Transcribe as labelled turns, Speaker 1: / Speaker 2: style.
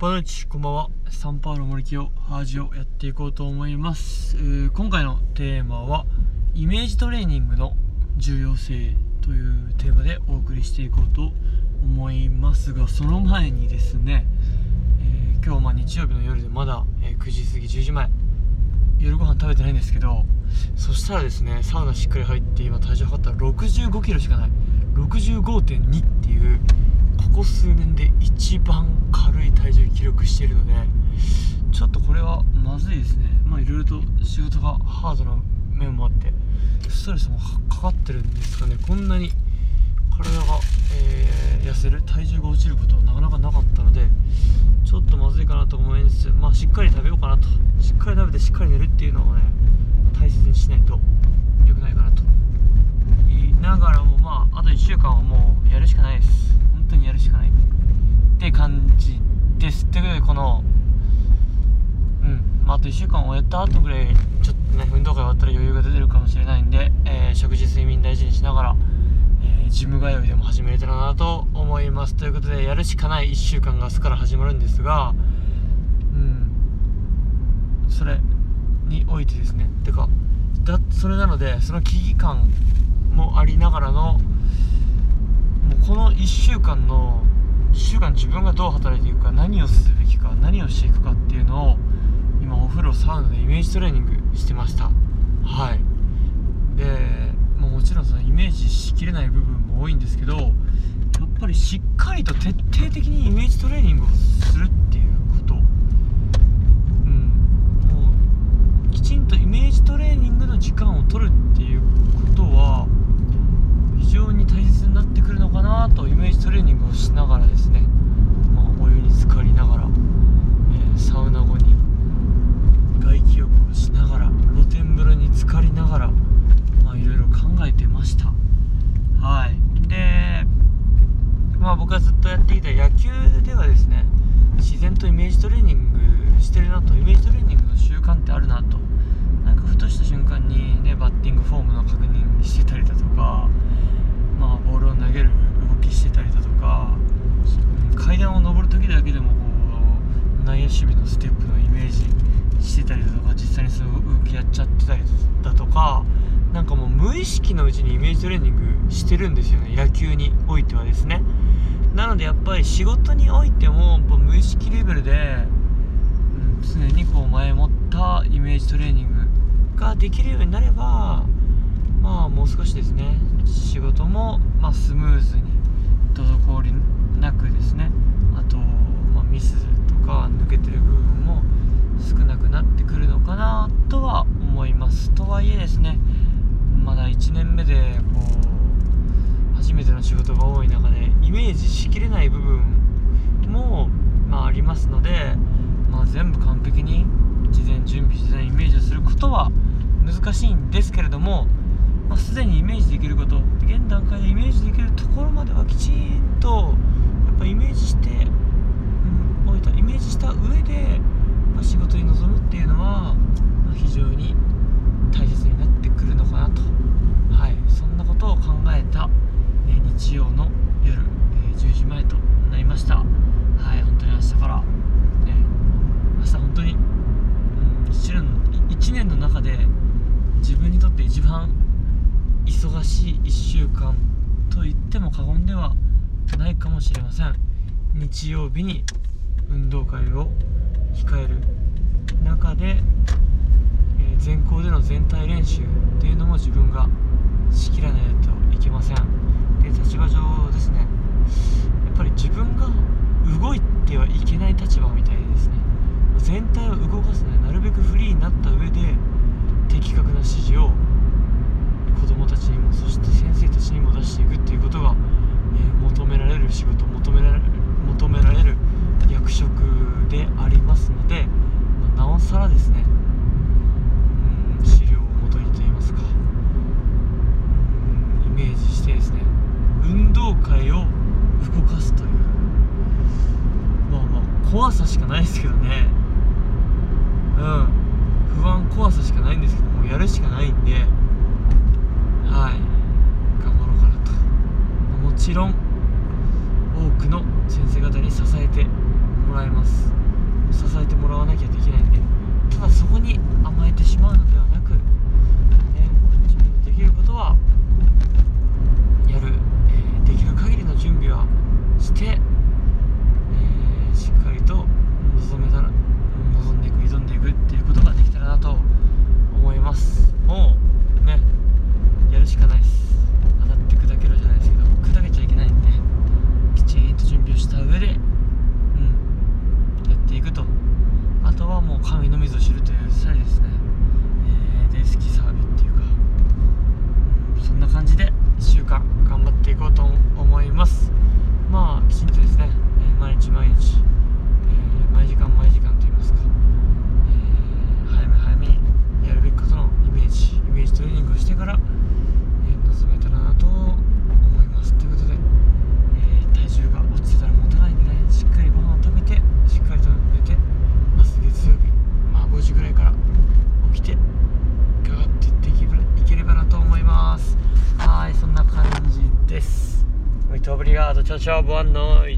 Speaker 1: ボナチこんばんはサンパウロ森清ハージをやっていこうと思います、えー、今回のテーマはイメージトレーニングの重要性というテーマでお送りしていこうと思いますがその前にですね、えー、今日ま日曜日の夜でまだ、え9時過ぎ10時前夜ご飯食べてないんですけどそしたらですねサウナしっかり入って今体重測ったら6 5キロしかない。65.2っていうここ数年で一番軽い体重記録しているのでちょっとこれはまずいですね。まあいろいろと仕事がハードな面もあってストレスもかかってるんですかね。こんなに体が、えー、痩せる体重が落ちることはなかなかなかったのでちょっとまずいかなと思いつつまあしっかり食べようかなと。しっかり食べてしっかり寝るっていうのをね大切にしないと良くないかなと。言いながらもまああと1週間はもうやるしかないです当にやるしかないって感じですということでこのうんまあ、あと1週間終えた後ぐらいちょっとね運動会終わったら余裕が出てるかもしれないんで、えー、食事睡眠大事にしながら、えー、ジム通いでも始めれたらなと思います。ということでやるしかない1週間が明日から始まるんですがうんそれにおいてですね。てかだそれなのでその危機感もありながらのもうこの1週間の1週間自分がどう働いていくか何をすべきか何をしていくかっていうのを今お風呂サウナでイメージトレーニングしてました。はい。でもちろんそのイメージしきれない部分も多いんですけどやっぱりしっかりと徹底的にイメージトレーニングをするっていうことうんもうきちんとイメージトレーニングの時間を取るっていうことは非常に大切になってくるのかなとイメージトレーニングをしながらですね、まあ、お湯に浸かりながら、えー、サウナ後に外気浴をしながら露天風呂に浸かりながらまあいろいろ考えてましたはいでまあ僕がずってきた野球ではですね自然とイメージトレーニングしてるなとイメージトレーニングの習慣ってあるなと。なんかふとした瞬間にねバッティングフォームの確認してたりだとかまあ、ボールを投げる動きしてたりだとか階段を上る時だけでもこう内野守備のステップのイメージしてたりだとか実際にそういう動きやっちゃってたりだとかなんかもう無意識のうちにイメージトレーニングしてるんですよね野球においてはですね。なのでやっぱり仕事においても無意識レベルで、うん、常にこう前もったイメージトレーニングができるようになればまあもう少しですね仕事も、まあ、スムーズに滞りなくですねあと、まあ、ミスとか抜けてる部分も少なくなってくるのかなとは思います。とはいえですねまだ1年目でこう初めての仕事が多い中でイメージしきれない部分も、まあ、ありますので、まあ、全部完璧に事前準備事前イメージをすることは難しいんですけれどもまあ、すでにイメージできること現段階でイメージできるところまではきちんとやっぱイメージして、うん、置いたイメージした上で、まあ、仕事に臨むっていうのは、まあ、非常に大切になってくるのかなと、はい、そんなことを考えた、えー、日曜の夜、えー、10時前となりました。はい、本当に明日から、ね、明日本当に、うん、1年の1年の中で自分にとって一番忙しい1週間と言っても過言ではないかもしれません。日曜日に運動会を控える中で、えー、全校での全体練習っていうのも自分がしきらないといけません。で立場上ですねやっぱり自分が動いてはいけない立場みたいでですね。全体を動かすのでなるべくフリーになった上で的確な指示を子どもたちにもそして先生たちにも出していくっていうことが、え、求められる仕事求められる求められる役職でありますので、まあ、なおさらですねうん資料をもとにといいますかうんイメージしてですね運動会を動かすというまあまあ怖さしかないですけどね。うん不安怖さしかないんですけどもやるしかないんでちろん多くの先生方に支えてもらえます。支えてもらわなきゃできないんで。ただそこに甘シャーブはな